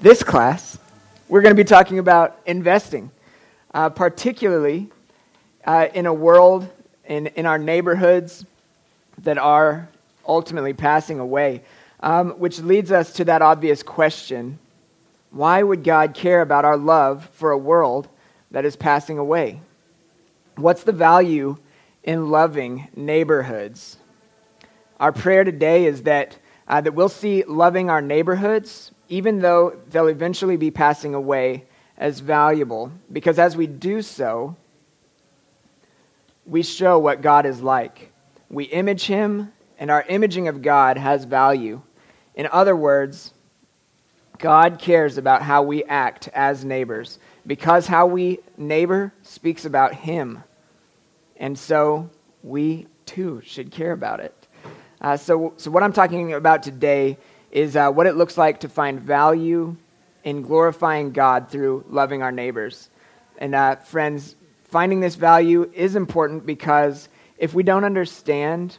this class, we're going to be talking about investing, uh, particularly uh, in a world, in, in our neighborhoods that are ultimately passing away, um, which leads us to that obvious question why would God care about our love for a world that is passing away? What's the value in loving neighborhoods? Our prayer today is that, uh, that we'll see loving our neighborhoods even though they'll eventually be passing away, as valuable. Because as we do so, we show what God is like. We image Him, and our imaging of God has value. In other words, God cares about how we act as neighbors because how we neighbor speaks about Him. And so we too should care about it. Uh, so, so, what I'm talking about today is uh, what it looks like to find value in glorifying God through loving our neighbors. And uh, friends, finding this value is important because if we don't understand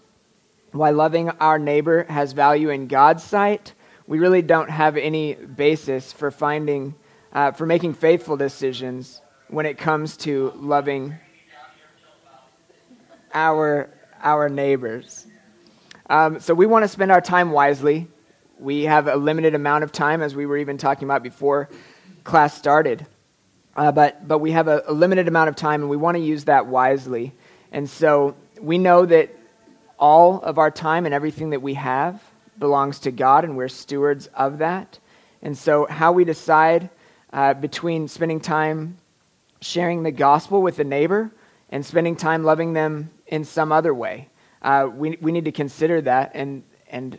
why loving our neighbor has value in God's sight, we really don't have any basis for finding, uh, for making faithful decisions when it comes to loving our our neighbors. Um, so we want to spend our time wisely we have a limited amount of time, as we were even talking about before class started. Uh, but, but we have a, a limited amount of time, and we want to use that wisely. And so we know that all of our time and everything that we have belongs to God, and we're stewards of that. And so, how we decide uh, between spending time sharing the gospel with a neighbor and spending time loving them in some other way, uh, we, we need to consider that and, and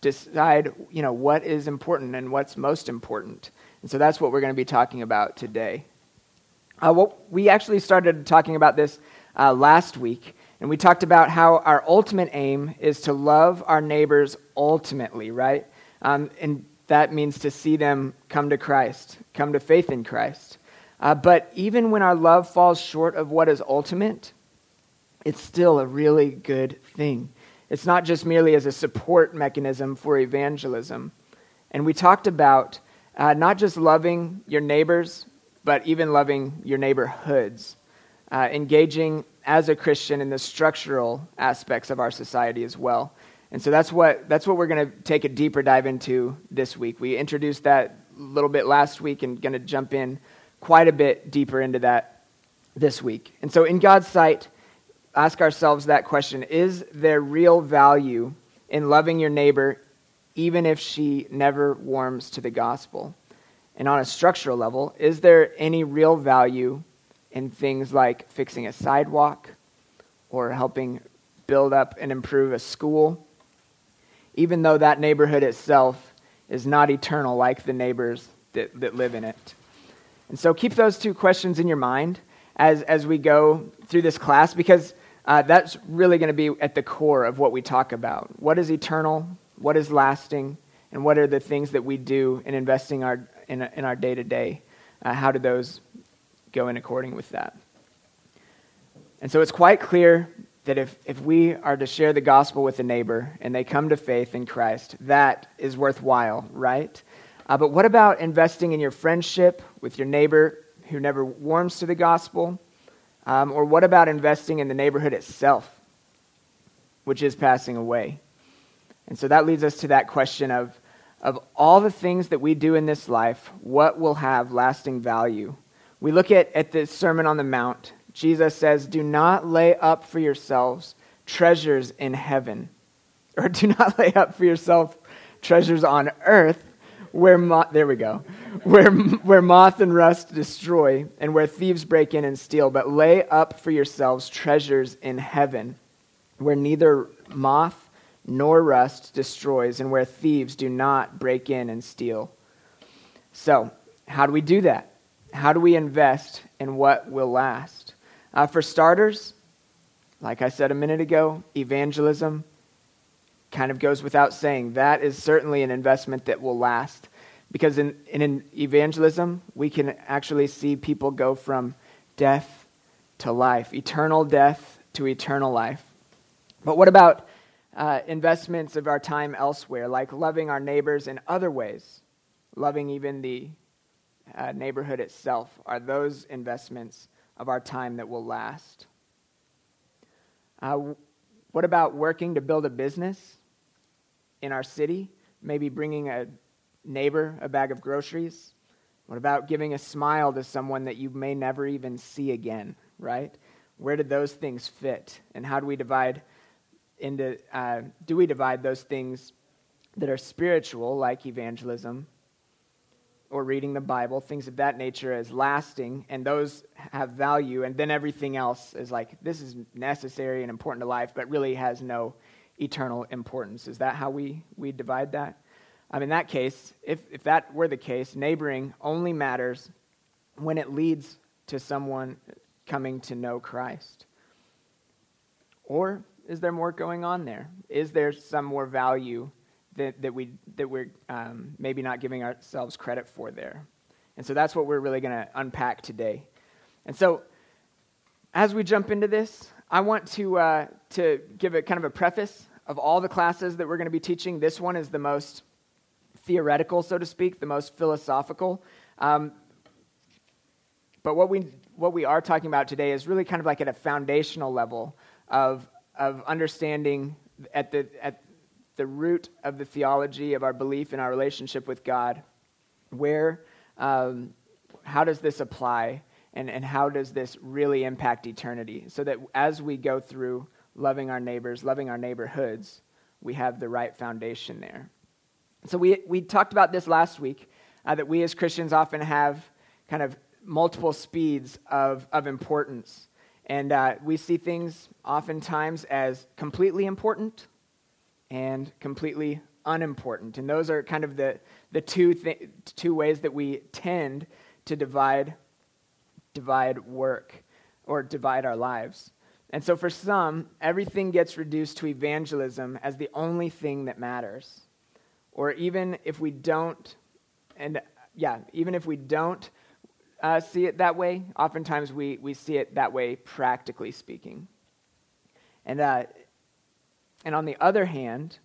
decide, you know, what is important and what's most important. And so that's what we're going to be talking about today. Uh, well, we actually started talking about this uh, last week, and we talked about how our ultimate aim is to love our neighbors ultimately, right? Um, and that means to see them come to Christ, come to faith in Christ. Uh, but even when our love falls short of what is ultimate, it's still a really good thing. It's not just merely as a support mechanism for evangelism. And we talked about uh, not just loving your neighbors, but even loving your neighborhoods, uh, engaging as a Christian in the structural aspects of our society as well. And so that's what, that's what we're going to take a deeper dive into this week. We introduced that a little bit last week and going to jump in quite a bit deeper into that this week. And so, in God's sight, ask ourselves that question Is there real value in loving your neighbor, even if she never warms to the gospel? And on a structural level, is there any real value in things like fixing a sidewalk or helping build up and improve a school, even though that neighborhood itself is not eternal like the neighbors that, that live in it? And so keep those two questions in your mind as, as we go through this class because uh, that's really going to be at the core of what we talk about. What is eternal? What is lasting? And what are the things that we do in investing our, in, in our day to day? How do those go in according with that? And so it's quite clear that if, if we are to share the gospel with a neighbor and they come to faith in Christ, that is worthwhile, right? Uh, but what about investing in your friendship with your neighbor who never warms to the gospel? Um, or what about investing in the neighborhood itself, which is passing away? And so that leads us to that question of, of all the things that we do in this life, what will have lasting value? We look at, at the Sermon on the Mount. Jesus says, Do not lay up for yourselves treasures in heaven, or do not lay up for yourself treasures on earth where there we go, where, where moth and rust destroy, and where thieves break in and steal. But lay up for yourselves treasures in heaven, where neither moth nor rust destroys, and where thieves do not break in and steal. So, how do we do that? How do we invest in what will last? Uh, for starters, like I said a minute ago, evangelism kind of goes without saying. That is certainly an investment that will last. Because in, in evangelism, we can actually see people go from death to life, eternal death to eternal life. But what about uh, investments of our time elsewhere, like loving our neighbors in other ways, loving even the uh, neighborhood itself are those investments of our time that will last. Uh, what about working to build a business in our city? Maybe bringing a neighbor a bag of groceries? What about giving a smile to someone that you may never even see again, right? Where did those things fit? And how do we divide into, uh, do we divide those things that are spiritual, like evangelism, or reading the Bible, things of that nature, as lasting, and those have value, and then everything else is like, this is necessary and important to life, but really has no eternal importance. Is that how we, we divide that? Um, in that case, if, if that were the case, neighboring only matters when it leads to someone coming to know Christ. Or is there more going on there? Is there some more value that, that, we, that we're um, maybe not giving ourselves credit for there? And so that's what we're really going to unpack today. And so, as we jump into this, I want to, uh, to give a kind of a preface of all the classes that we're going to be teaching. This one is the most theoretical, so to speak, the most philosophical. Um, but what we, what we are talking about today is really kind of like at a foundational level of, of understanding at the, at the root of the theology of our belief in our relationship with God. Where, um, how does this apply? And, and how does this really impact eternity? So that as we go through loving our neighbors, loving our neighborhoods, we have the right foundation there. So we, we talked about this last week uh, that we as Christians often have kind of multiple speeds of, of importance. And uh, we see things oftentimes as completely important and completely unimportant. And those are kind of the, the two, th- two ways that we tend to divide, divide work or divide our lives. And so for some, everything gets reduced to evangelism as the only thing that matters. Or even if we don't, and yeah, even if we don't uh, see it that way, oftentimes we, we see it that way, practically speaking. And, uh, and on the other hand,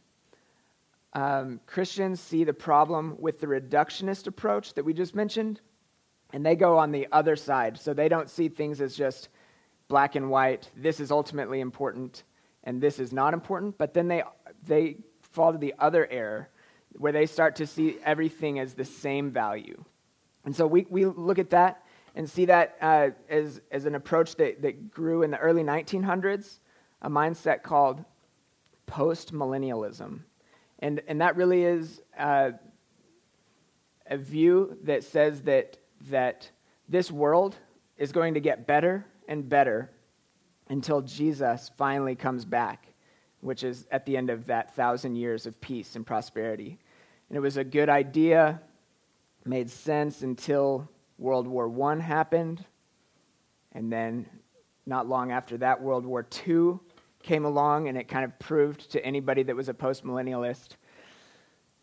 um, Christians see the problem with the reductionist approach that we just mentioned, and they go on the other side. So they don't see things as just black and white, this is ultimately important, and this is not important, but then they, they fall to the other error where they start to see everything as the same value. And so we, we look at that and see that uh, as, as an approach that, that grew in the early 1900s, a mindset called post millennialism. And, and that really is uh, a view that says that, that this world is going to get better and better until Jesus finally comes back which is at the end of that thousand years of peace and prosperity. And it was a good idea, made sense until World War I happened. And then, not long after that, World War II came along, and it kind of proved to anybody that was a postmillennialist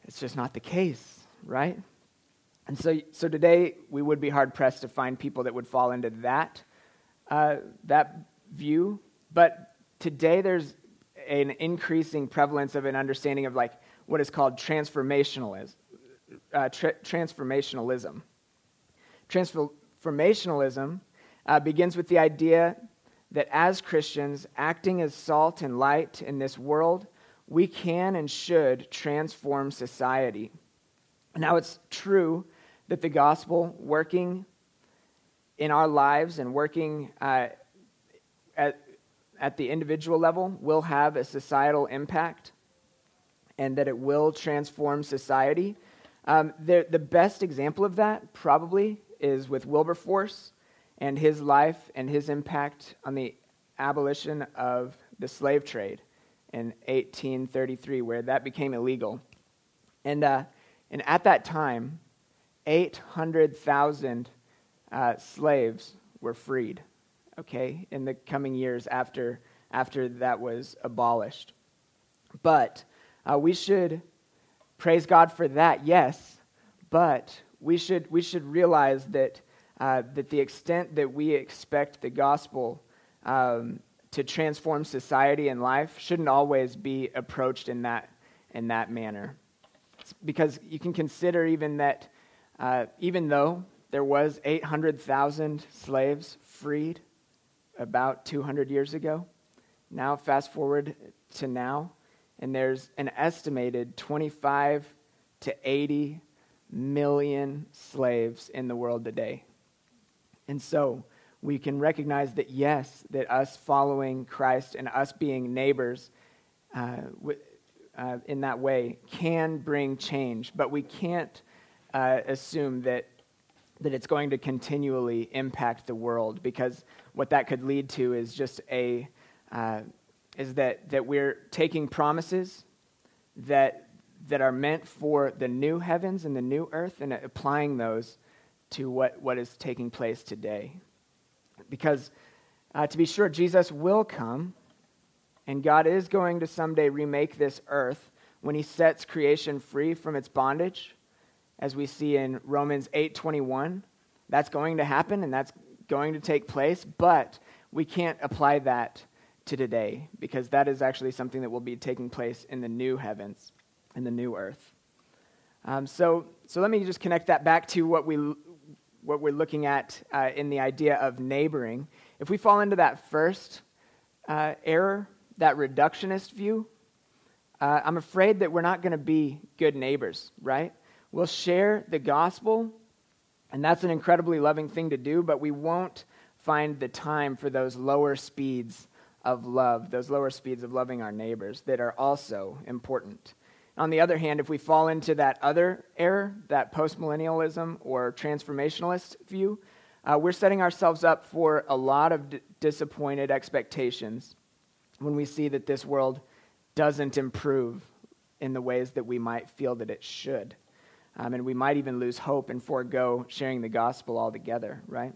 it's just not the case, right? And so, so today, we would be hard pressed to find people that would fall into that, uh, that view. But today, there's an increasing prevalence of an understanding of like what is called transformationalism. Uh, tra- transformationalism. Transformationalism uh, begins with the idea that as Christians, acting as salt and light in this world, we can and should transform society. Now, it's true that the gospel working in our lives and working uh, at, at the individual level will have a societal impact and that it will transform society. Um, the, the best example of that probably is with Wilberforce and his life and his impact on the abolition of the slave trade in 1833, where that became illegal. And, uh, and at that time, 800,000 uh, slaves were freed okay, in the coming years after, after that was abolished. But uh, we should praise God for that, yes, but we should, we should realize that, uh, that the extent that we expect the gospel um, to transform society and life shouldn't always be approached in that, in that manner. It's because you can consider even that Uh, even though there was 800,000 slaves freed about 200 years ago, now fast forward to now, and there's an estimated 25 to 80 million slaves in the world today. And so we can recognize that, yes, that us following Christ and us being neighbors uh, w- uh, in that way can bring change, but we can't uh, assume that, that it's going to continually impact the world because what that could lead to is just a uh, is that, that we're taking promises that, that are meant for the new heavens and the new earth and applying those to what, what is taking place today. Because uh, to be sure, Jesus will come, and God is going to someday remake this earth when he sets creation free from its bondage, as we see in Romans 8:21. That's going to happen and that's going to take place, but we can't apply that to today because that is actually something that will be taking place in the new heavens and the new earth. Um, so, so let me just connect that back to what we what we're looking at uh, in the idea of neighboring. If we fall into that first uh, error, that reductionist view, uh, I'm afraid that we're not going to be good neighbors, right? We'll share the gospel, and that's an incredibly loving thing to do, but we won't find the time for those lower speeds of love, those lower speeds of loving our neighbors that are also important. On the other hand, if we fall into that other error, that postmillennialism or transformationalist view, uh, we're setting ourselves up for a lot of d- disappointed expectations when we see that this world doesn't improve in the ways that we might feel that it should. Um, and we might even lose hope and forego sharing the gospel altogether, right?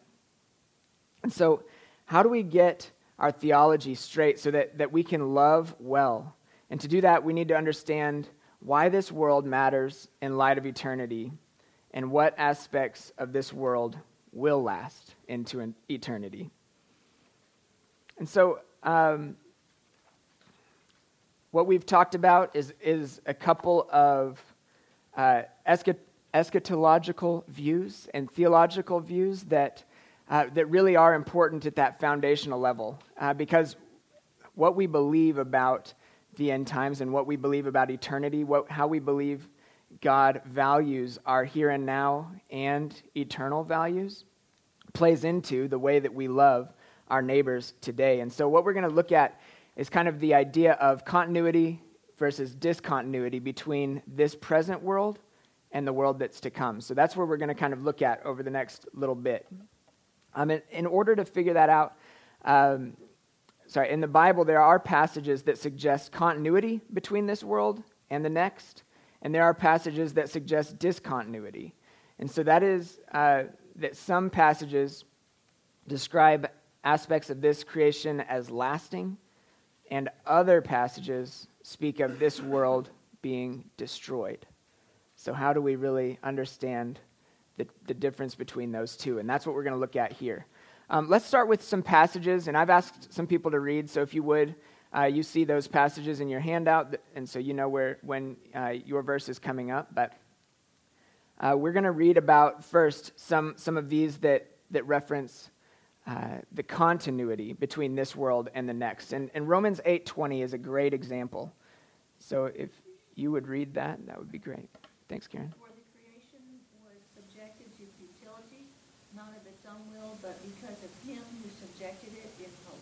And so, how do we get our theology straight so that, that we can love well? And to do that, we need to understand why this world matters in light of eternity, and what aspects of this world will last into eternity. And so, um, what we've talked about is, is a couple of uh, eschatological views and theological views that, uh, that really are important at that foundational level. Uh, because what we believe about the end times and what we believe about eternity, what, how we believe God values our here and now and eternal values, plays into the way that we love our neighbors today. And so, what we're going to look at is kind of the idea of continuity versus discontinuity between this present world and the world that's to come. So, that's where we're going to kind of look at over the next little bit. Um, in, in order to figure that out, um, sorry, in the Bible, there are passages that suggest continuity between this world and the next, and there are passages that suggest discontinuity. And so that is uh, that some passages describe aspects of this creation as lasting, and other passages speak of this world being destroyed. So, how do we really understand the, the difference between those two? And that's what we're going to look at here. Um, let's start with some passages, and I've asked some people to read, so if you would, uh, you see those passages in your handout, and so you know where when uh, your verse is coming up. But uh, we're going to read about first some, some of these that, that reference uh, the continuity between this world and the next. And, and Romans 8.20 is a great example. So if you would read that, that would be great. Thanks, Karen. but because of him who subjected it in hope.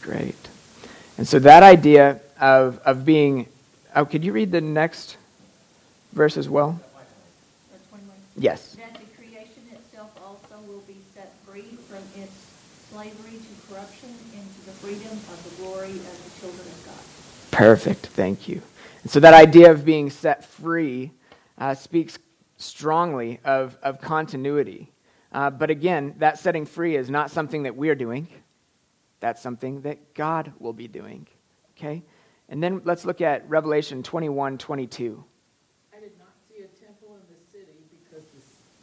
Great. And so that idea of, of being, oh, could you read the next verse as well? Yes. That the creation itself also will be set free from its slavery to corruption into the freedom of the glory of the children of God. Perfect. Thank you. And so that idea of being set free uh, speaks strongly of, of continuity. Uh, but again, that setting free is not something that we're doing. That's something that God will be doing. Okay? And then let's look at Revelation 21 22. I did not see a temple in the city because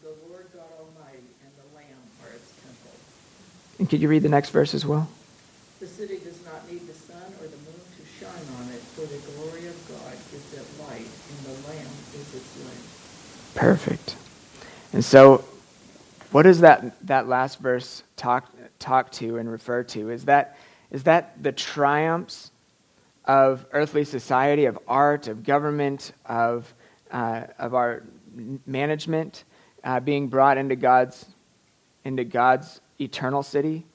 the, the Lord God Almighty and the Lamb are its temple. And could you read the next verse as well? The city does not need the sun or the moon to shine on it, for the glory of God gives it light, and the Lamb is its lamp. Perfect. And so, what does that, that last verse talk, talk to and refer to? Is that, is that the triumphs of earthly society, of art, of government, of, uh, of our management uh, being brought into God's, into God's eternal city?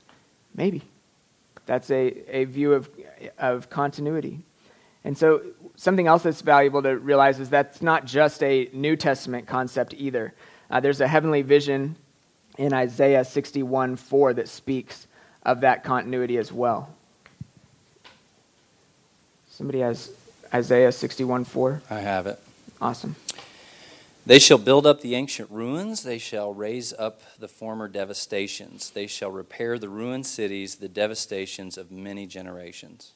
Maybe. That's a, a view of, of continuity. And so, something else that's valuable to realize is that's not just a New Testament concept either. Uh, there's a heavenly vision in Isaiah 61 4 that speaks of that continuity as well. Somebody has Isaiah 61 4? I have it. Awesome. They shall build up the ancient ruins. They shall raise up the former devastations. They shall repair the ruined cities, the devastations of many generations.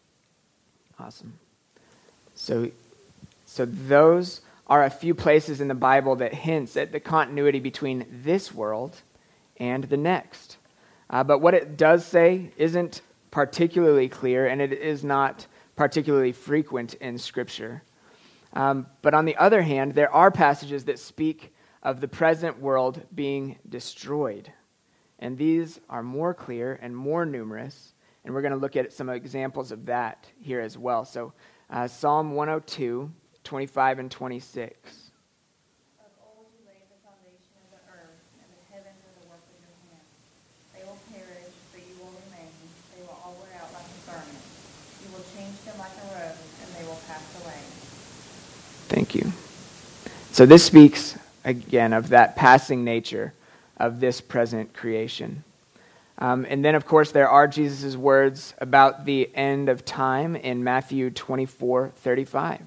Awesome. So, so those are a few places in the Bible that hints at the continuity between this world and the next. Uh, but what it does say isn't particularly clear, and it is not particularly frequent in Scripture. Um, but on the other hand, there are passages that speak of the present world being destroyed. And these are more clear and more numerous. And we're going to look at some examples of that here as well. So, uh, Psalm 102, 25 and 26. Of old you laid the foundation of the earth, and the heavens are the work of your hands. They will perish, but you will remain. They will all wear out like a garment. You will change them like a robe, and they will pass away. Thank you. So, this speaks again of that passing nature of this present creation. Um, and then, of course, there are Jesus' words about the end of time in Matthew 24 35.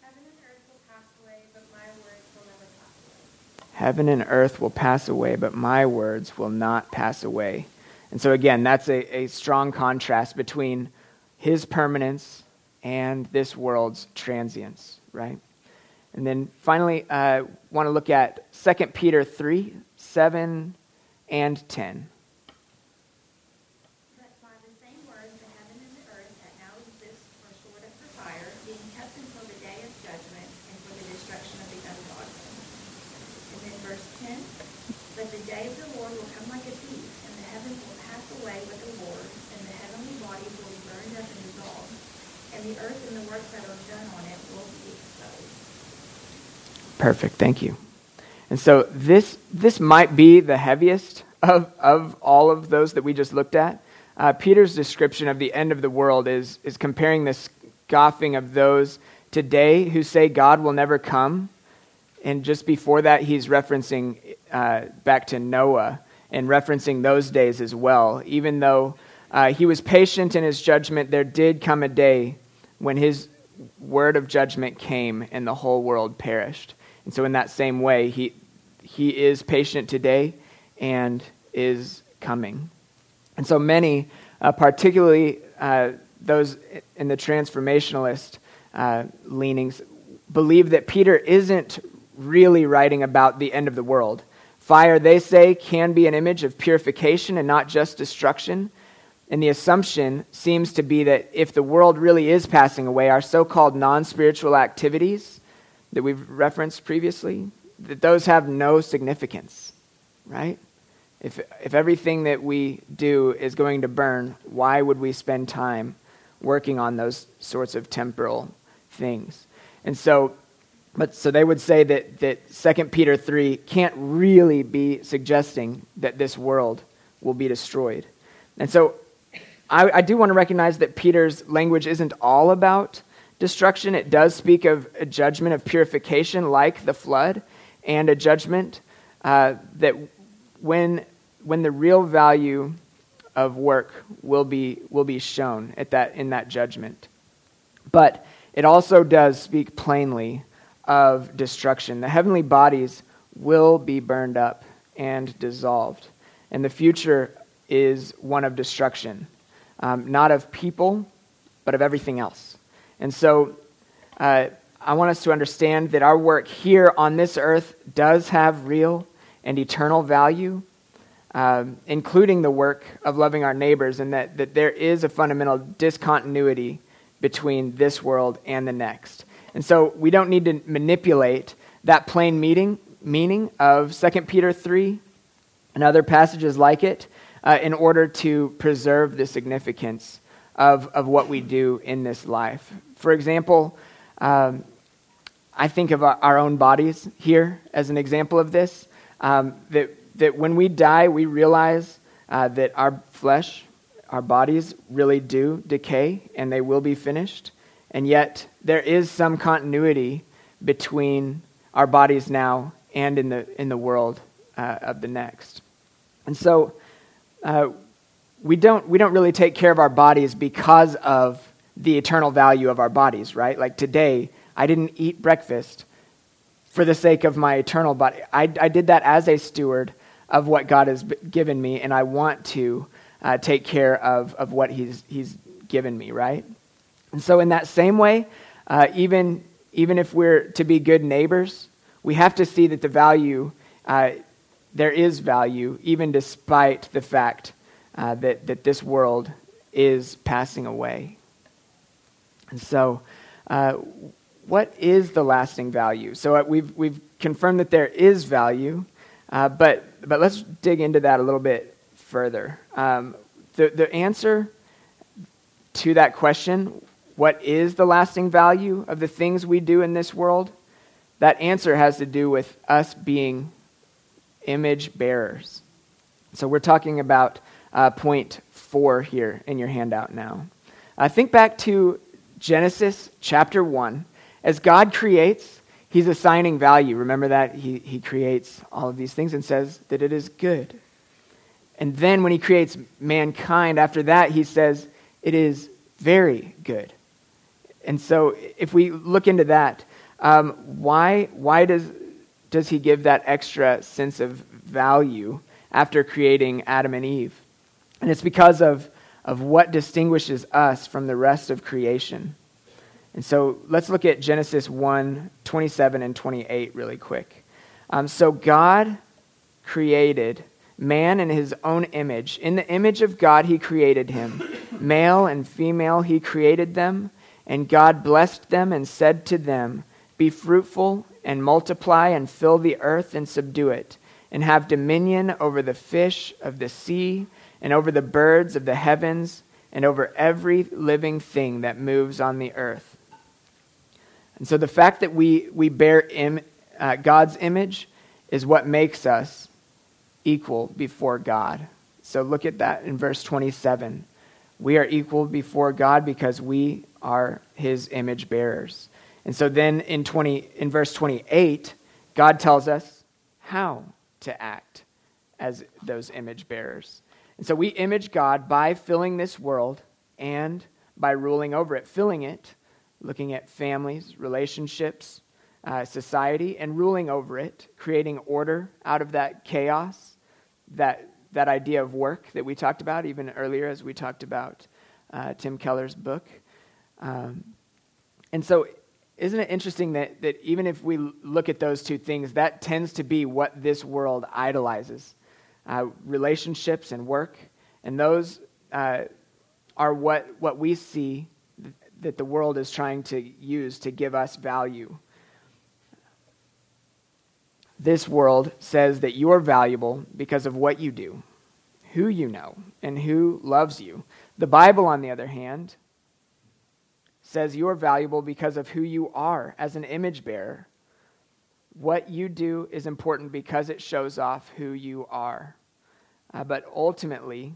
Heaven and earth will pass away, but my words will never pass away. Heaven and earth will pass away, but my words will not pass away. And so, again, that's a, a strong contrast between his permanence and this world's transience, right? And then finally, I uh, want to look at 2 Peter 3 7 and 10. But by the same word, the heaven and the earth that now exist are stored up for fire, being kept until the day of judgment and for the destruction of the ungodly. And then verse 10, But the day of the Lord will come like a thief, and the heavens will pass away with the Lord, and the heavenly bodies will be burned up and dissolved, and the earth and the works that are done on it will be exposed. Perfect. Thank you. And so this this might be the heaviest of of all of those that we just looked at. Uh, Peter's description of the end of the world is is comparing the scoffing of those today who say God will never come, and just before that he's referencing uh, back to Noah and referencing those days as well. Even though uh, he was patient in his judgment, there did come a day when his word of judgment came and the whole world perished. And so, in that same way, he, he is patient today and is coming. And so, many, uh, particularly uh, those in the transformationalist uh, leanings, believe that Peter isn't really writing about the end of the world. Fire, they say, can be an image of purification and not just destruction. And the assumption seems to be that if the world really is passing away, our so called non spiritual activities, that we've referenced previously, that those have no significance, right? If, if everything that we do is going to burn, why would we spend time working on those sorts of temporal things? And so, but so they would say that, that 2 Peter 3 can't really be suggesting that this world will be destroyed. And so I, I do want to recognize that Peter's language isn't all about destruction. It does speak of a judgment of purification, like the flood, and a judgment uh, that when, when the real value of work will be, will be shown at that, in that judgment. But it also does speak plainly of destruction. The heavenly bodies will be burned up and dissolved. And the future is one of destruction, um, not of people, but of everything else. And so uh, I want us to understand that our work here on this earth does have real and eternal value, um, including the work of loving our neighbors, and that, that there is a fundamental discontinuity between this world and the next. And so we don't need to manipulate that plain meaning meaning of 2 Peter 3 and other passages like it uh, in order to preserve the significance of, of what we do in this life. For example, um, I think of our, own bodies here as an example of this. Um, that, that when we die, we realize uh, that our flesh, our bodies really do decay and they will be finished. And yet, there is some continuity between our bodies now and in the, in the world uh, of the next. And so, uh, we, don't, we don't really take care of our bodies because of the eternal value of our bodies, right? Like today, I didn't eat breakfast for the sake of my eternal body. I, I did that as a steward of what God has given me, and I want to uh, take care of, of what he's, he's given me, right? And so, in that same way, uh, even, even if we're to be good neighbors, we have to see that the value, uh, there is value, even despite the fact uh, that, that this world is passing away. And so, uh, what is the lasting value? So, uh, we've, we've confirmed that there is value, but, but let's dig into that a little bit further. Um, the, the answer to that question, what is the lasting value of the things we do in this world? That answer has to do with us being image bearers. So we're talking about uh, point four here in your handout now. Uh, think back to Genesis chapter 1. As God creates, he's assigning value. Remember that? He, he creates all of these things and says that it is good. And then when he creates mankind, after that, he says, it is very good. And so if we look into that, um, why, why does, does he give that extra sense of value after creating Adam and Eve? And it's because of, of what distinguishes us from the rest of creation. And so let's look at Genesis 1 27 and 28 really quick. Um, so God created man in his own image. In the image of God, he created him. Male and female, he created them. And God blessed them and said to them, Be fruitful and multiply and fill the earth and subdue it, and have dominion over the fish of the sea, and over the birds of the heavens, and over every living thing that moves on the earth. And so the fact that we, we bear Im, uh, God's image is what makes us equal before God. So look at that in verse 27. We are equal before God because we are his image bearers. And so then in 20 in verse 28, God tells us how to act as those image bearers. And so we image God by filling this world and by ruling over it, filling it, looking at families, relationships, uh, society, and ruling over it, creating order out of that chaos that, that idea of work that we talked about even earlier as we talked about uh, Tim Keller's book. Um, and so, isn't it interesting that, that even if we look at those two things, that tends to be what this world idolizes uh, relationships and work. And those uh, are what, what we see that the world is trying to use to give us value this world says that you are valuable because of what you do, who you know, and who loves you. The Bible, on the other hand, says you are valuable because of who you are as an image bearer. What you do is important because it shows off who you are. Uh, but ultimately,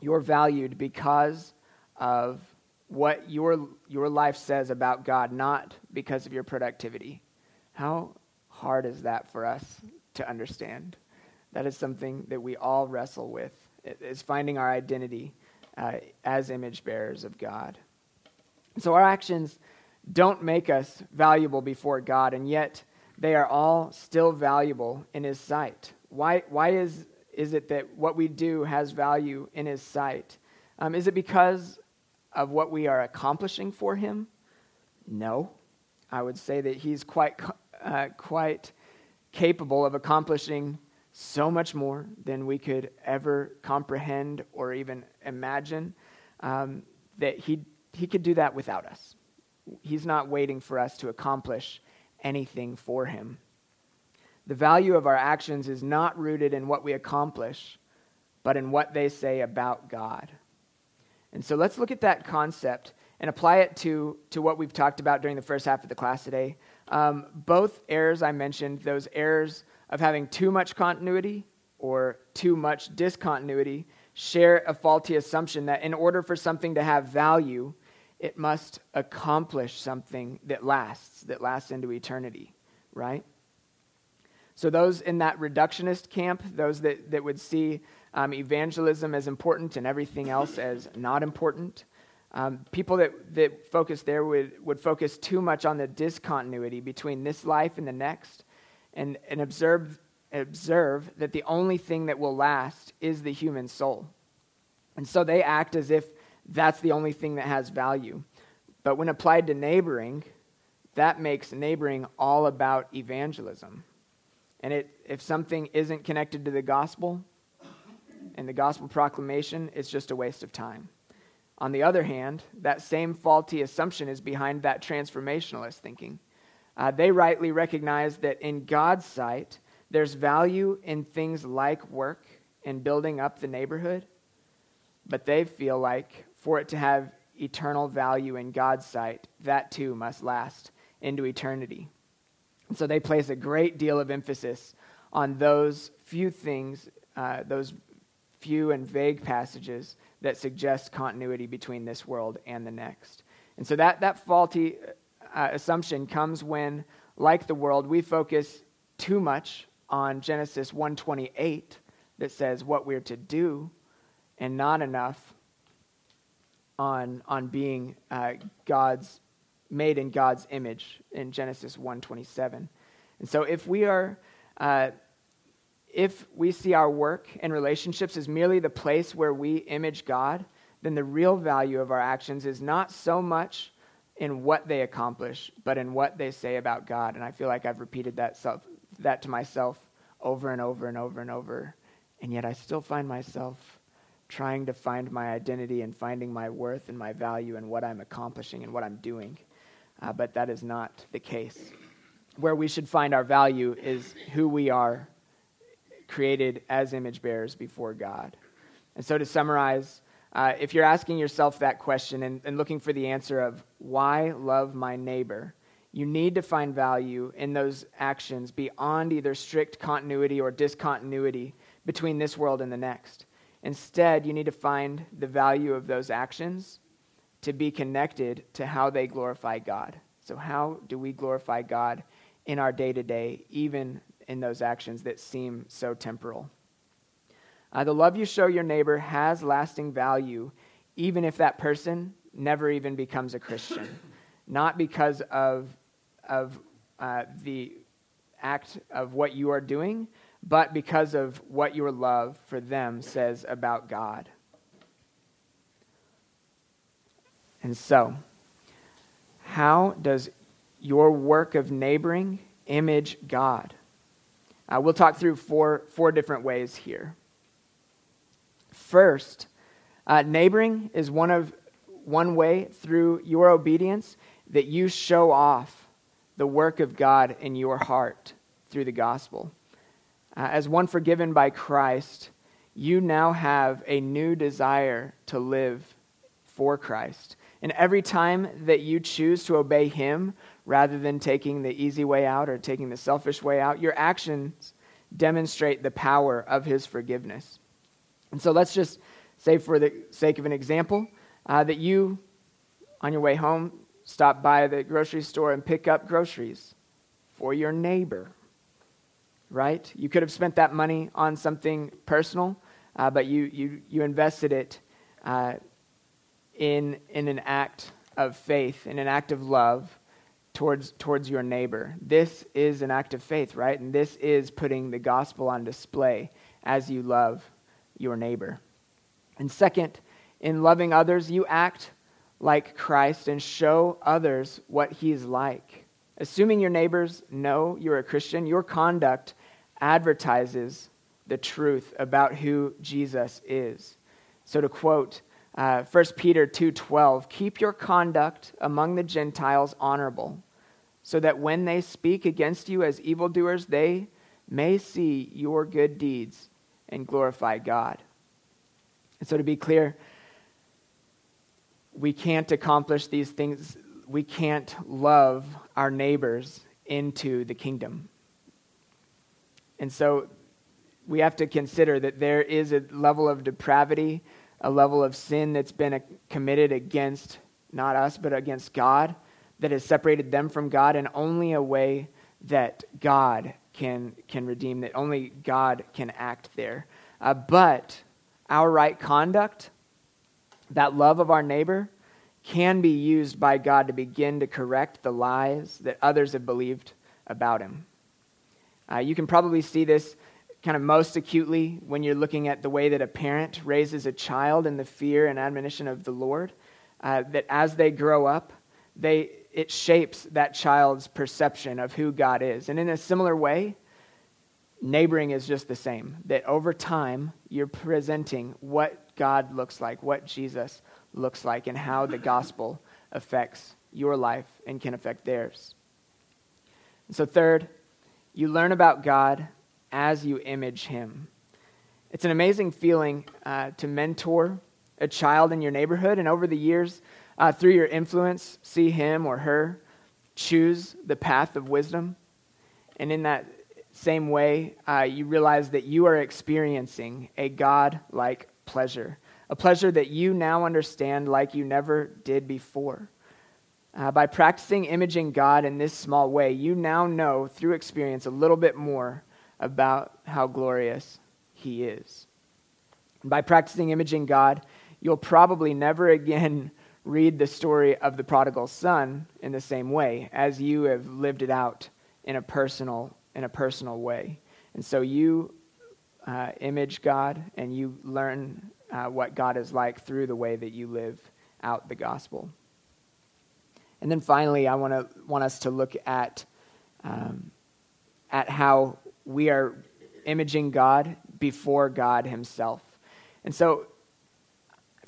you're valued because of what your, your life says about God, not because of your productivity. How hard is that for us to understand? That is something that we all wrestle with, is finding our identity uh, as image bearers of God. So our actions don't make us valuable before God, and yet they are all still valuable in His sight. Why, why is, is it that what we do has value in His sight? Um, is it because of what we are accomplishing for Him? No. I would say that He's quite uh, quite capable of accomplishing so much more than we could ever comprehend or even imagine, um, that he, he could do that without us. He's not waiting for us to accomplish anything for him. The value of our actions is not rooted in what we accomplish, but in what they say about God. And so let's look at that concept and apply it to, to what we've talked about during the first half of the class today. Um, both errors I mentioned, those errors of having too much continuity or too much discontinuity, share a faulty assumption that in order for something to have value, it must accomplish something that lasts, that lasts into eternity, right? So, those in that reductionist camp, those that, that would see um, evangelism as important and everything else as not important, um, people that, that focus there would, would focus too much on the discontinuity between this life and the next and, and observe, observe that the only thing that will last is the human soul. And so they act as if that's the only thing that has value. But when applied to neighboring, that makes neighboring all about evangelism. And it, if something isn't connected to the gospel and the gospel proclamation, it's just a waste of time. On the other hand, that same faulty assumption is behind that transformationalist thinking. Uh, they rightly recognize that in God's sight, there's value in things like work and building up the neighborhood, but they feel like for it to have eternal value in God's sight, that too must last into eternity. And so they place a great deal of emphasis on those few things, uh, those few and vague passages that suggest continuity between this world and the next. And so that, that faulty uh, assumption comes when, like the world, we focus too much on Genesis 128 that says what we're to do and not enough on, on being uh, God's made in God's image in Genesis 1:27. And so if we are uh, if we see our work and relationships as merely the place where we image God, then the real value of our actions is not so much in what they accomplish, but in what they say about God. And I feel like I've repeated that self, that to myself over and over and over and over. And yet I still find myself trying to find my identity and finding my worth and my value and what I'm accomplishing and what I'm doing uh, but that is not the case. Where we should find our value is who we are, created as image bearers before God. And so, to summarize, uh, if you're asking yourself that question and, and looking for the answer of why love my neighbor, you need to find value in those actions beyond either strict continuity or discontinuity between this world and the next. Instead, you need to find the value of those actions to be connected to how they glorify God. So, how do we glorify God in our day to day, even in those actions that seem so temporal? Uh, the love you show your neighbor has lasting value, even if that person never even becomes a Christian. Not because of, of uh, the act of what you are doing, but because of what your love for them says about God. And so, how does your work of neighboring image God? Uh, we'll talk through four, four different ways here. First, uh, neighboring is one of one way through your obedience that you show off the work of God in your heart through the gospel. Uh, as one forgiven by Christ, you now have a new desire to live for Christ. And every time that you choose to obey Him rather than taking the easy way out or taking the selfish way out, your actions demonstrate the power of His forgiveness. And so let's just say, for the sake of an example, uh, that you, on your way home, stop by the grocery store and pick up groceries for your neighbor. Right? You could have spent that money on something personal, uh, but you, you, you invested it uh, in, in an act of faith, in an act of love towards, towards your neighbor. This is an act of faith, right? And this is putting the gospel on display as you love your neighbor. And second, in loving others, you act like Christ and show others what he's like. Assuming your neighbors know you're a Christian, your conduct advertises the truth about who Jesus is. So, to quote uh, 1 Peter 2:12, "Keep your conduct among the Gentiles honorable, so that when they speak against you as evildoers, they may see your good deeds and glorify God. And so, to be clear, we can't accomplish these things, we can't love our neighbors into the kingdom. And so, we have to consider that there is a level of depravity, a level of sin that's been committed against not us, but against God, that has separated them from God, and only a way that God can, can redeem, that only God can act there. Uh, but our right conduct, that love of our neighbor, can be used by God to begin to correct the lies that others have believed about him. Uh, you can probably see this kind of most acutely when you're looking at the way that a parent raises a child in the fear and admonition of the Lord. Uh, that as they grow up, they, it shapes that child's perception of who God is. And in a similar way, neighboring is just the same. That over time, you're presenting what God looks like, what Jesus looks like, and how the gospel affects your life and can affect theirs. And so, third, you learn about God as you image Him. It's an amazing feeling uh, to mentor a child in your neighborhood, and over the years, uh, through your influence, see him or her choose the path of wisdom. And in that same way, uh, you realize that you are experiencing a God like pleasure, a pleasure that you now understand like you never did before. Uh, by practicing imaging God in this small way, you now know through experience a little bit more about how glorious He is. by practicing imaging God, you'll probably never again read the story of the prodigal son in the same way as you have lived it out in a personal in a personal way and so you uh, image god and you learn uh, what god is like through the way that you live out the gospel and then finally i want to want us to look at um, at how we are imaging god before god himself and so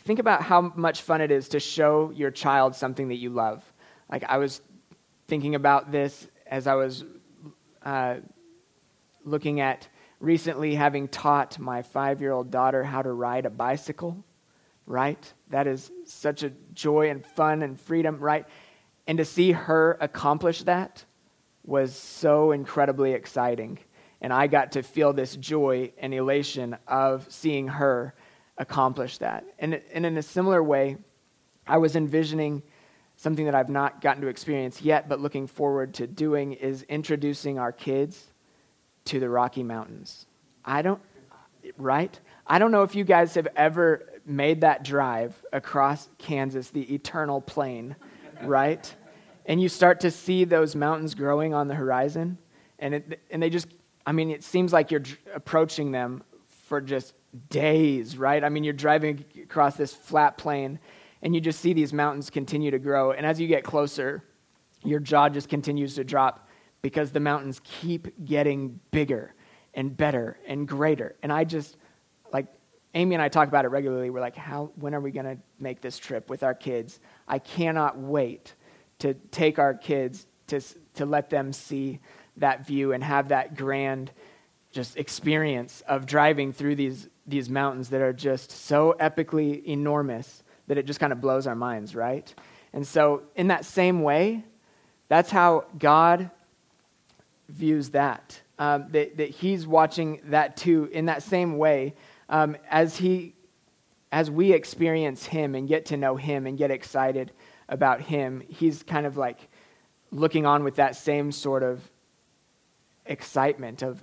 think about how much fun it is to show your child something that you love. Like, I was thinking about this as I was uh, looking at recently having taught my five year old daughter how to ride a bicycle, right? That is such a joy and fun and freedom, right? And to see her accomplish that was so incredibly exciting. And I got to feel this joy and elation of seeing her accomplish that. And, and in a similar way, I was envisioning something that I've not gotten to experience yet, but looking forward to doing is introducing our kids to the Rocky Mountains. I don't, right? I don't know if you guys have ever made that drive across Kansas, the eternal plain, right? And you start to see those mountains growing on the horizon, and, it, and they just, I mean, it seems like you're approaching them for just days, right? I mean, you're driving across this flat plain and you just see these mountains continue to grow. And as you get closer, your jaw just continues to drop because the mountains keep getting bigger and better and greater. And I just, like, Amy and I talk about it regularly. We're like, how, when are we going to make this trip with our kids? I cannot wait to take our kids to, to let them see that view and have that grand just experience of driving through these these mountains that are just so epically enormous that it just kind of blows our minds, right? And so, in that same way, that's how God views that. Um, that, that He's watching that too, in that same way, um, as He, as we experience Him and get to know Him and get excited about Him, He's kind of like looking on with that same sort of excitement of,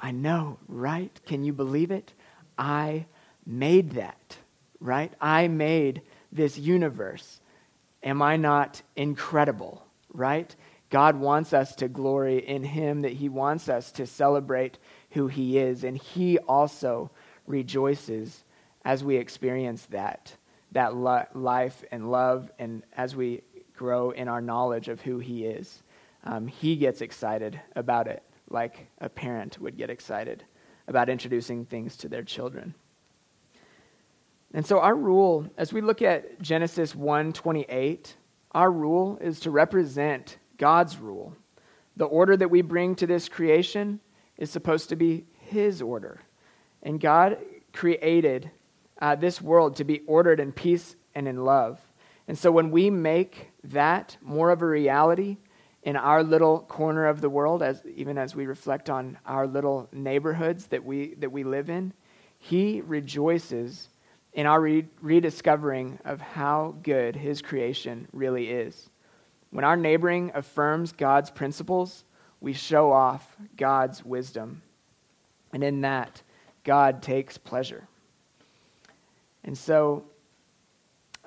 I know, right? Can you believe it? I made that, right? I made this universe. Am I not incredible, right? God wants us to glory in Him, that He wants us to celebrate who He is. And He also rejoices as we experience that, that lo- life and love, and as we grow in our knowledge of who He is. Um, he gets excited about it like a parent would get excited about introducing things to their children. And so our rule, as we look at Genesis 1:28, our rule is to represent God's rule. The order that we bring to this creation is supposed to be His order. And God created uh, this world to be ordered in peace and in love. And so when we make that more of a reality in our little corner of the world, as, even as we reflect on our little neighborhoods that we, that we live in, He rejoices in our re- rediscovering of how good His creation really is. When our neighboring affirms God's principles, we show off God's wisdom. And in that, God takes pleasure. And so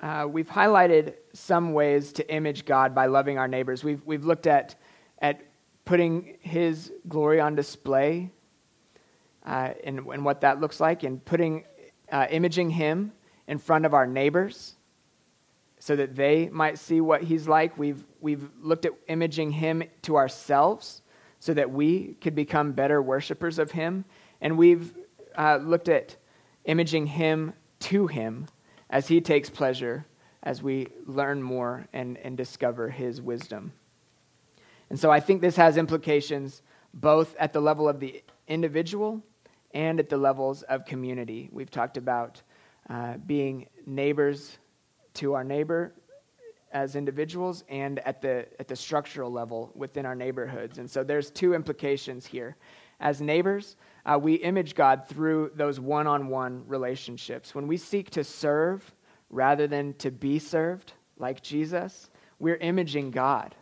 uh, we've highlighted some ways to image God by loving our neighbors. We've, we've looked at, at putting His glory on display uh, and, and what that looks like, and putting, uh, imaging Him in front of our neighbors so that they might see what He's like. We've, we've looked at imaging Him to ourselves so that we could become better worshipers of Him. And we've uh, looked at imaging Him to Him as He takes pleasure as we learn more and, and discover His wisdom. And so I think this has implications both at the level of the individual and at the levels of community. We've talked about uh, being neighbors to our neighbor as individuals and at the, at the structural level within our neighborhoods. And so there's two implications here. As neighbors, uh, we image God through those one on one relationships. When we seek to serve rather than to be served, like Jesus, we're imaging God,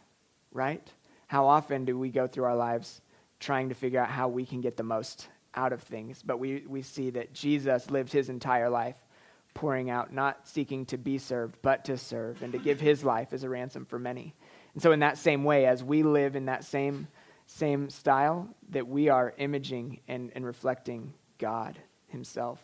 right? How often do we go through our lives trying to figure out how we can get the most out of things? But we, we see that Jesus lived his entire life pouring out, not seeking to be served, but to serve and to give his life as a ransom for many. And so, in that same way, as we live in that same, same style, that we are imaging and, and reflecting God himself.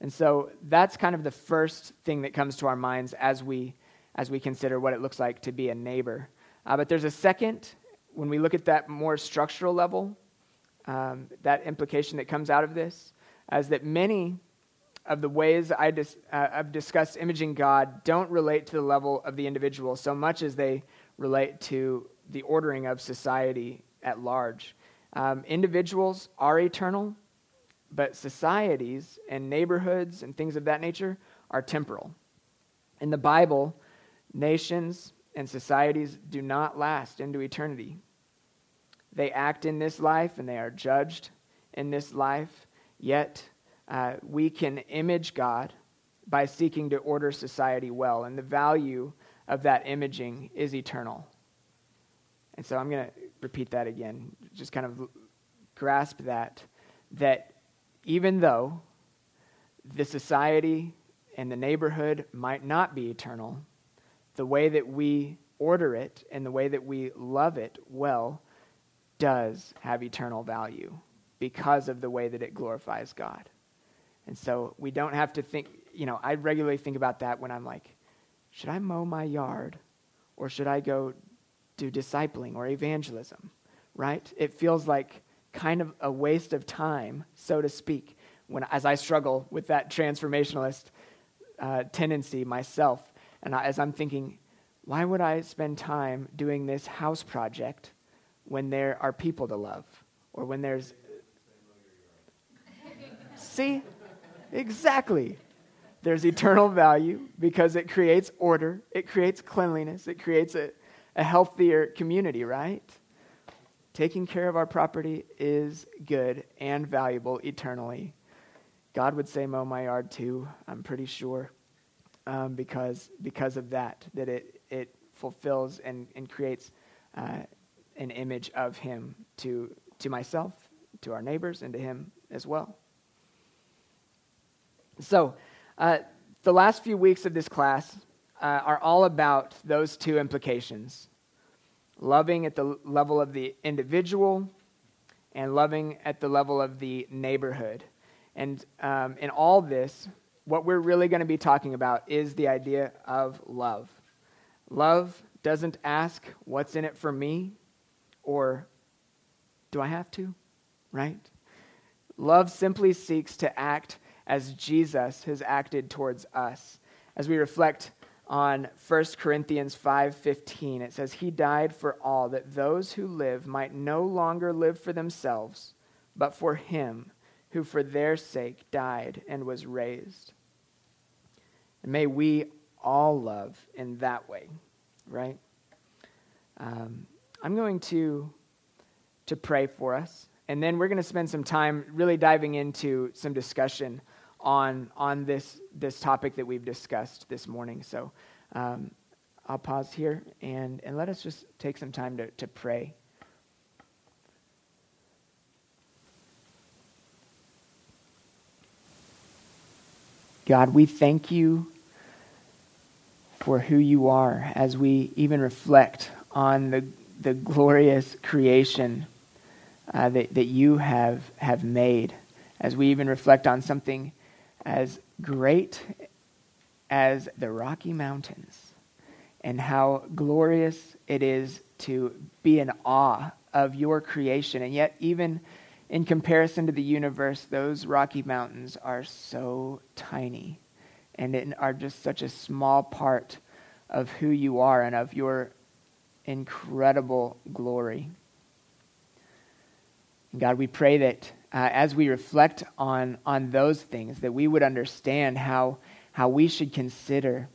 And so that's kind of the first thing that comes to our minds as we, as we consider what it looks like to be a neighbor. Uh, but there's a second, when we look at that more structural level, um, that implication that comes out of this, as that many of the ways I dis, uh, I've discussed imaging God don't relate to the level of the individual so much as they relate to the ordering of society at large. Um, individuals are eternal, but societies and neighborhoods and things of that nature are temporal. In the Bible, nations and societies do not last into eternity. They act in this life and they are judged in this life, yet uh, we can image God by seeking to order society well, and the value of that imaging is eternal. And so I'm going to repeat that again, just kind of grasp that, that even though the society and the neighborhood might not be eternal, the way that we order it and the way that we love it well does have eternal value because of the way that it glorifies God. And so we don't have to think, you know, I regularly think about that when I'm like, should I mow my yard or should I go do discipling or evangelism? Right? It feels like kind of a waste of time, so to speak, when as I struggle with that transformationalist uh, tendency myself, and I, as I'm thinking, why would I spend time doing this house project when there are people to love, or when there's See? Exactly. There's eternal value because it creates order, it creates cleanliness, it creates a, a healthier community, right? Taking care of our property is good and valuable eternally. God would say, mow my yard too, I'm pretty sure, um, because, because of that, that it, it fulfills and, and creates uh, an image of Him to, to myself, to our neighbors, and to Him as well. So, uh, the last few weeks of this class uh, are all about those two implications loving at the level of the individual and loving at the level of the neighborhood. And um, in all this, what we're really going to be talking about is the idea of love. Love doesn't ask, What's in it for me? or Do I have to? Right? Love simply seeks to act as Jesus has acted towards us. As we reflect on 1 Corinthians 5:15. It says he died for all that those who live might no longer live for themselves, but for him who for their sake died and was raised. And may we all love in that way, right? Um, I'm going to, to pray for us, and then we're going to spend some time really diving into some discussion on, on this, this topic that we've discussed this morning. So um, I'll pause here and, and let us just take some time to, to pray. God, we thank you for who you are as we even reflect on the, the glorious creation uh, that, that you have, have made, as we even reflect on something as great as the Rocky Mountains and how glorious it is to be in awe of your creation. And yet, even in comparison to the universe, those Rocky Mountains are so tiny and are just such a small part of who you are and of your incredible glory. God, we pray that uh, as we reflect on, on those things, that we would understand how, how we should consider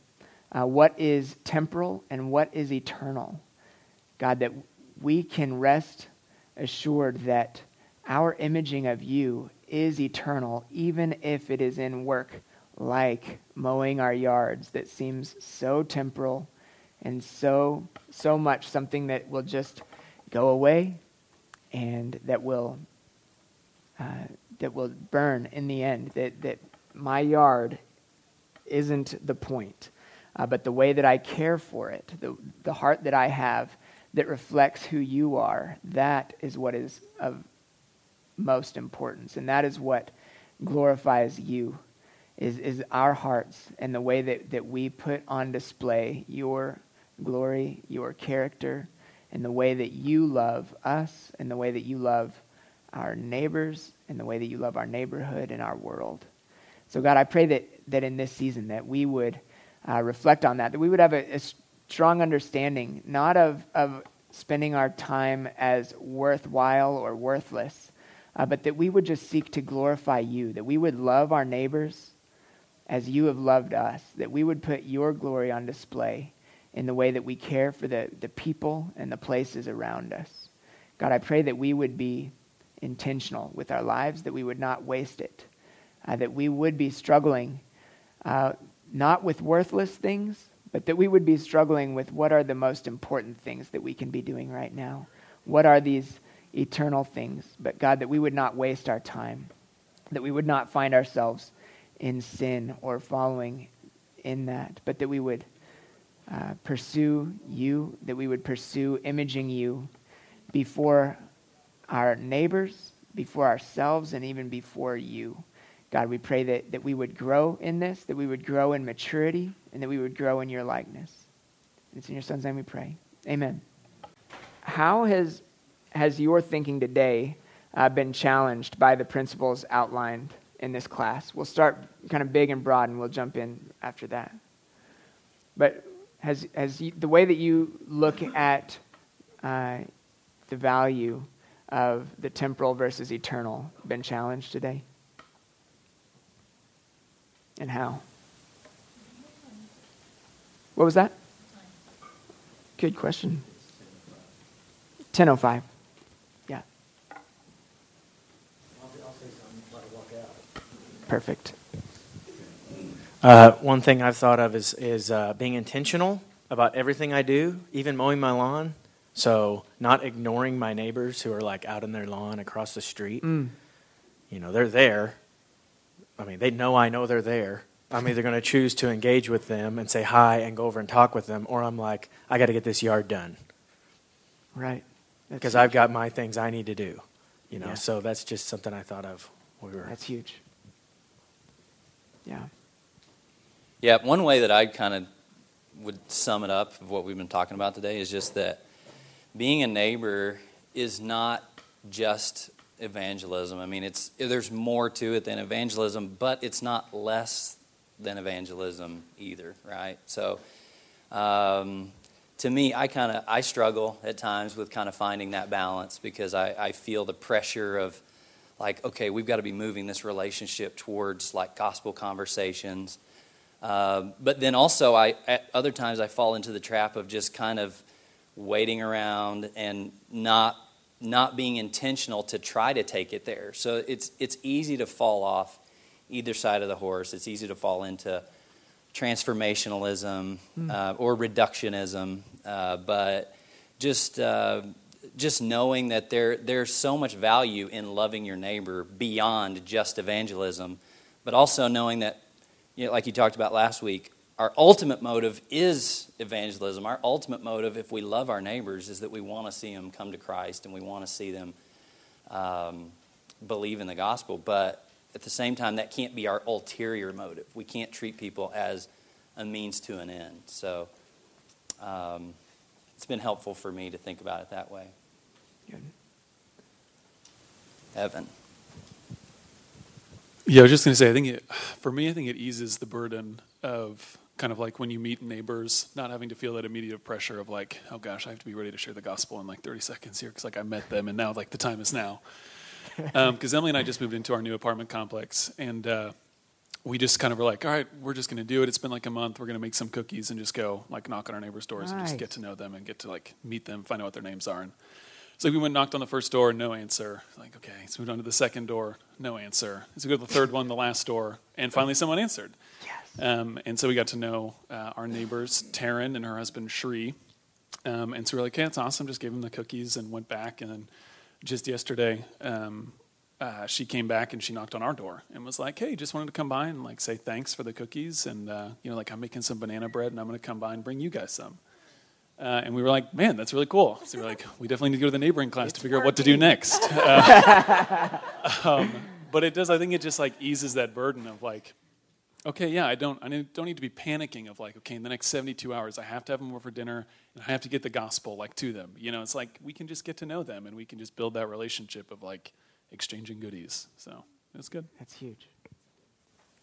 uh, what is temporal and what is eternal. God, that we can rest assured that our imaging of you is eternal, even if it is in work like mowing our yards that seems so temporal and so so much something that will just go away and that will uh, that will burn in the end. That that my yard isn't the point, uh, but the way that I care for it, the the heart that I have that reflects who you are. That is what is of most importance, and that is what glorifies you. Is, is our hearts and the way that, that we put on display your glory, your character, and the way that you love us, and the way that you love our neighbors, and the way that you love our neighborhood and our world. So, God, I pray that, that in this season that we would uh, reflect on that, that we would have a, a strong understanding, not of, of spending our time as worthwhile or worthless, uh, but that we would just seek to glorify you, that we would love our neighbors as you have loved us, that we would put your glory on display in the way that we care for the, the people and the places around us. God, I pray that we would be intentional with our lives, that we would not waste it, uh, that we would be struggling uh, not with worthless things, but that we would be struggling with what are the most important things that we can be doing right now. What are these eternal things? But God, that we would not waste our time, that we would not find ourselves in sin or following in that, but that we would uh, pursue you, that we would pursue imaging you before our neighbors, before ourselves, and even before you. God, we pray that, that we would grow in this, that we would grow in maturity, and that we would grow in your likeness. And it's in your son's name we pray. Amen. How has, has your thinking today uh, been challenged by the principles outlined in this class? We'll start kind of big and broad, and we'll jump in after that. But has, has you, the way that you look at uh, the value of the temporal versus eternal been challenged today? And how? What was that? Good question. 10.05. Yeah. Perfect. Uh, one thing I've thought of is is uh, being intentional about everything I do, even mowing my lawn. So not ignoring my neighbors who are like out in their lawn across the street. Mm. You know, they're there. I mean, they know I know they're there. I'm either going to choose to engage with them and say hi and go over and talk with them, or I'm like, I got to get this yard done Right. Because. I've got my things I need to do. You know, Yeah. so that's just something I thought of. We were That's huge. Yeah. Yeah, one way that I kind of would sum it up of what we've been talking about today is just that being a neighbor is not just evangelism. I mean, it's there's more to it than evangelism, but it's not less than evangelism either, right? So Um, to me, I kind of I struggle at times with kind of finding that balance because I, I feel the pressure of like, okay, we've got to be moving this relationship towards like gospel conversations. Uh, but then also, I at other times I fall into the trap of just kind of waiting around and not not being intentional to try to take it there. So it's it's easy to fall off either side of the horse. It's easy to fall into transformationalism Hmm. uh, or reductionism, uh, but just uh, just knowing that there there's so much value in loving your neighbor beyond just evangelism, but also knowing that, you know, like you talked about last week, our ultimate motive is evangelism. Our ultimate motive, if we love our neighbors, is that we want to see them come to Christ and we want to see them um, believe in the gospel. But at the same time, that can't be our ulterior motive. We can't treat people as a means to an end. So um, it's been helpful for me to think about it that way. Good. Evan. Yeah, I was just going to say, I think it, for me, I think it eases the burden of kind of like when you meet neighbors, not having to feel that immediate pressure of like, oh gosh, I have to be ready to share the gospel in like 30 seconds here because like I met them and now like the time is now. Because Emily and I just moved into our new apartment complex and uh, we just kind of were like, all right, we're just going to do it. It's been like a month. We're going to make some cookies and just go like knock on our neighbors' doors and just get to know them and get to like meet them, find out what their names are. And so we went knocked on the first door, no answer. Like, okay, so we moved on to the second door, no answer. So we go to the third one, the last door, and finally someone answered. Yes. Um, and so we got to know uh, our neighbors, Taryn and her husband, Shri. Um, and so we are like, okay, that's awesome. Just gave them the cookies and went back. And then just yesterday, um, uh, she came back and she knocked on our door and was like, hey, just wanted to come by and like say thanks for the cookies. And, uh, you know, like I'm making some banana bread and I'm going to come by and bring you guys some. Uh, and we were like, man, that's really cool. So we were like, we definitely need to go to the neighboring class to figure out what to do next. Uh, um, but it does, I think it just like eases that burden of like, okay, yeah, I don't, I don't need to be panicking of like, okay, in the next 72 hours, I have to have them over for dinner and I have to get the gospel like to them. You know, it's like we can just get to know them and we can just build that relationship of like exchanging goodies. So that's good. That's huge.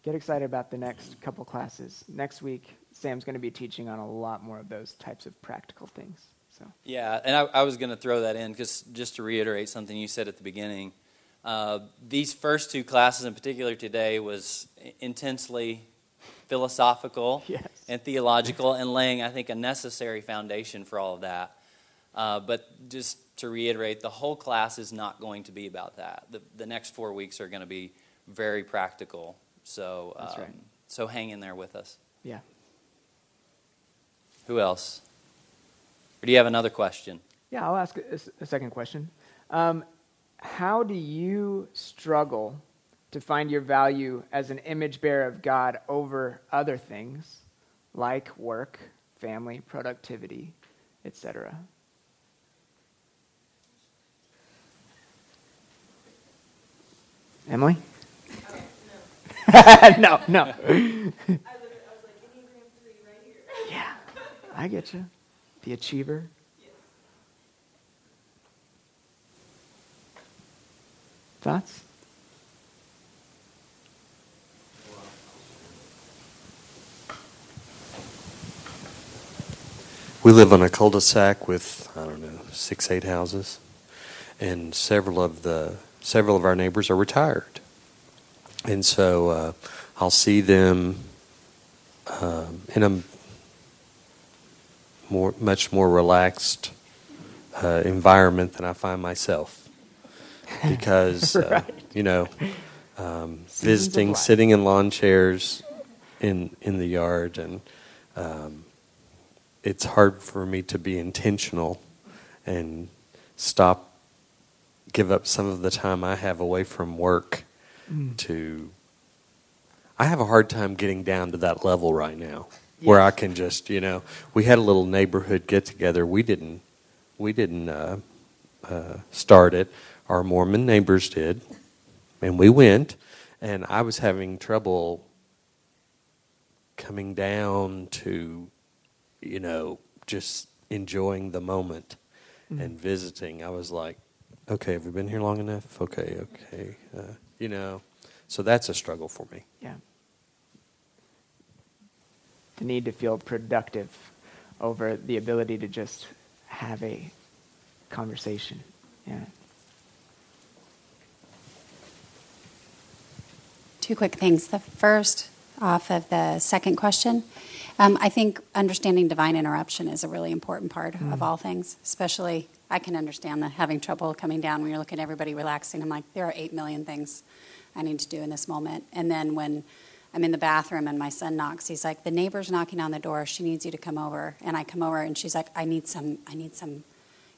Get excited about the next couple classes. Next week, Sam's going to be teaching on a lot more of those types of practical things. So, Yeah, and I, I was going to throw that in because just to reiterate something you said at the beginning, uh, these first two classes in particular today was intensely philosophical Yes. and theological and laying, I think, a necessary foundation for all of that. Uh, but just to reiterate, the whole class is not going to be about that. The, the next four weeks are going to be very practical. So, um, right. so hang in there with us. yeah. Who else? Or do you have another question? Yeah, I'll ask a second question. Um, how do you struggle to find your value as an image bearer of God over other things like work, family, productivity, etc.? Emily? no, no. No. Yeah, I get you. The achiever. Thoughts? We live on a cul-de-sac with I don't know six, eight houses, and several of the several of our neighbors are retired, and so uh, I'll see them um, in a more much more relaxed uh, environment than I find myself, because uh, you know um, visiting, sitting in lawn chairs in in the yard and. Um, it's hard for me to be intentional and stop give up some of the time I have away from work Mm. to I have a hard time getting down to that level right now where I can just, you know, we had a little neighborhood get together. We didn't we didn't uh, uh, start it. Our Mormon neighbors did, and we went. And I was having trouble coming down to, you know, just enjoying the moment Mm. and visiting. I was like, okay, have we been here long enough? Okay, okay, uh, you know. So that's a struggle for me. Yeah. The need to feel productive over the ability to just have a conversation. Yeah. Two quick things. The first, off of the second question, um, I think understanding divine interruption is a really important part of all things, especially I can understand the having trouble coming down when you're looking at everybody relaxing. I'm like, there are eight million things I need to do in this moment. And then when I'm in the bathroom and my son knocks, he's like, the neighbor's knocking on the door. She needs you to come over. And I come over and she's like, I need some, I need some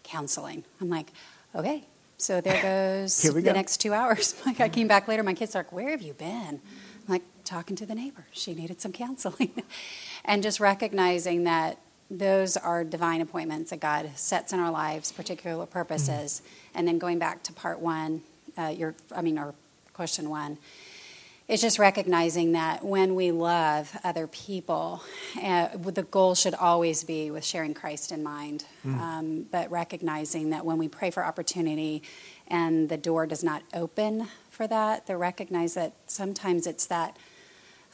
counseling. I'm like, okay. So there goes the go. next two hours. Like I came back later, my kids are like, where have you been? I'm like, talking to the neighbor. She needed some counseling. and just recognizing that those are divine appointments that God sets in our lives, particular purposes. And then going back to part one, uh, your, I mean, or question one, it's just recognizing that when we love other people, uh, the goal should always be with sharing Christ in mind. Um, but recognizing that when we pray for opportunity and the door does not open for that, to recognize that sometimes it's that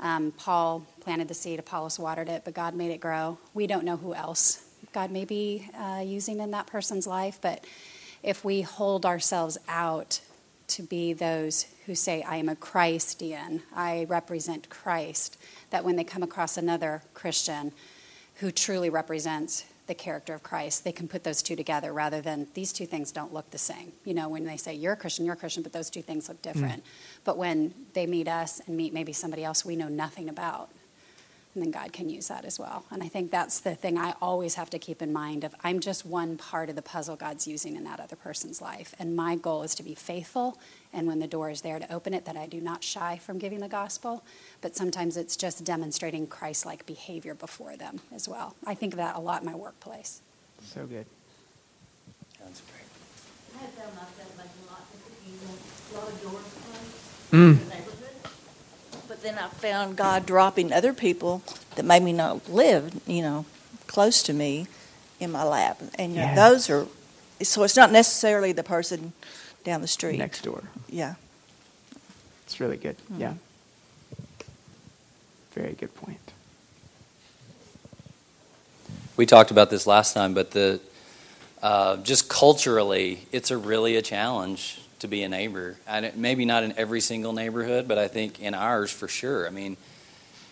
um, Paul planted the seed, Apollos watered it, but God made it grow. We don't know who else God may be uh, using in that person's life, but if we hold ourselves out to be those who say, I am a Christian, I represent Christ, that when they come across another Christian who truly represents the character of Christ, they can put those two together rather than these two things don't look the same. You know, when they say you're a Christian, you're a Christian, but those two things look hmm. different. But when they meet us and meet maybe somebody else we know nothing about, and then God can use that as well. And I think that's the thing I always have to keep in mind of I'm just one part of the puzzle God's using in that other person's life. And my goal is to be faithful and when the door is there to open it that I do not shy from giving the gospel, but sometimes it's just demonstrating Christ-like behavior before them as well. I think of that a lot in my workplace. So good. That's great. I have found myself making lots of cookies and a lot of doors closed Mm. in the neighborhood. But then I found God dropping other people that made me not live, you know, close to me in my lap. And you know, Yeah. those are, so it's not necessarily the person down the street. Next door. Yeah. It's really good. Mhm. Yeah. Very good point. We talked about this last time, but the uh, just culturally, it's a really a challenge to be a neighbor. And maybe not in every single neighborhood, but I think in ours for sure. I mean,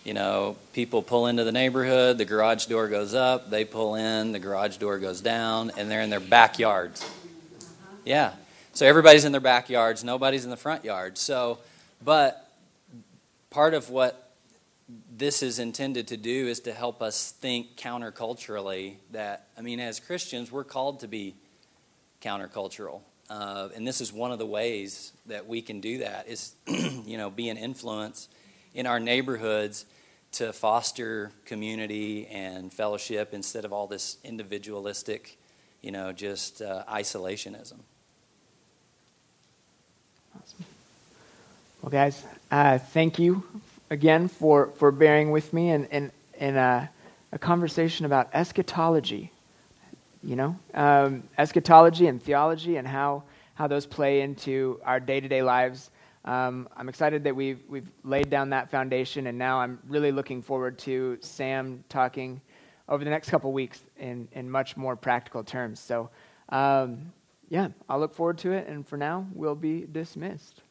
you know, people pull into the neighborhood, the garage door goes up, they pull in, the garage door goes down, and they're in their backyards. Yeah. So everybody's in their backyards, nobody's in the front yard. So, but part of what this is intended to do is to help us think counterculturally that, I mean, as Christians, we're called to be countercultural. Uh, and this is one of the ways that we can do that is, you know, be an influence in our neighborhoods to foster community and fellowship instead of all this individualistic, you know, just uh, isolationism. Awesome. Well, guys, uh, thank you again for, for bearing with me in, in, in a, a conversation about eschatology. You know, um, eschatology and theology and how, how those play into our day to day lives. Um, I'm excited that we've, we've laid down that foundation, and now I'm really looking forward to Sam talking over the next couple weeks in, in much more practical terms. So, um, yeah, I'll look forward to it, and for now, we'll be dismissed.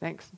Thanks.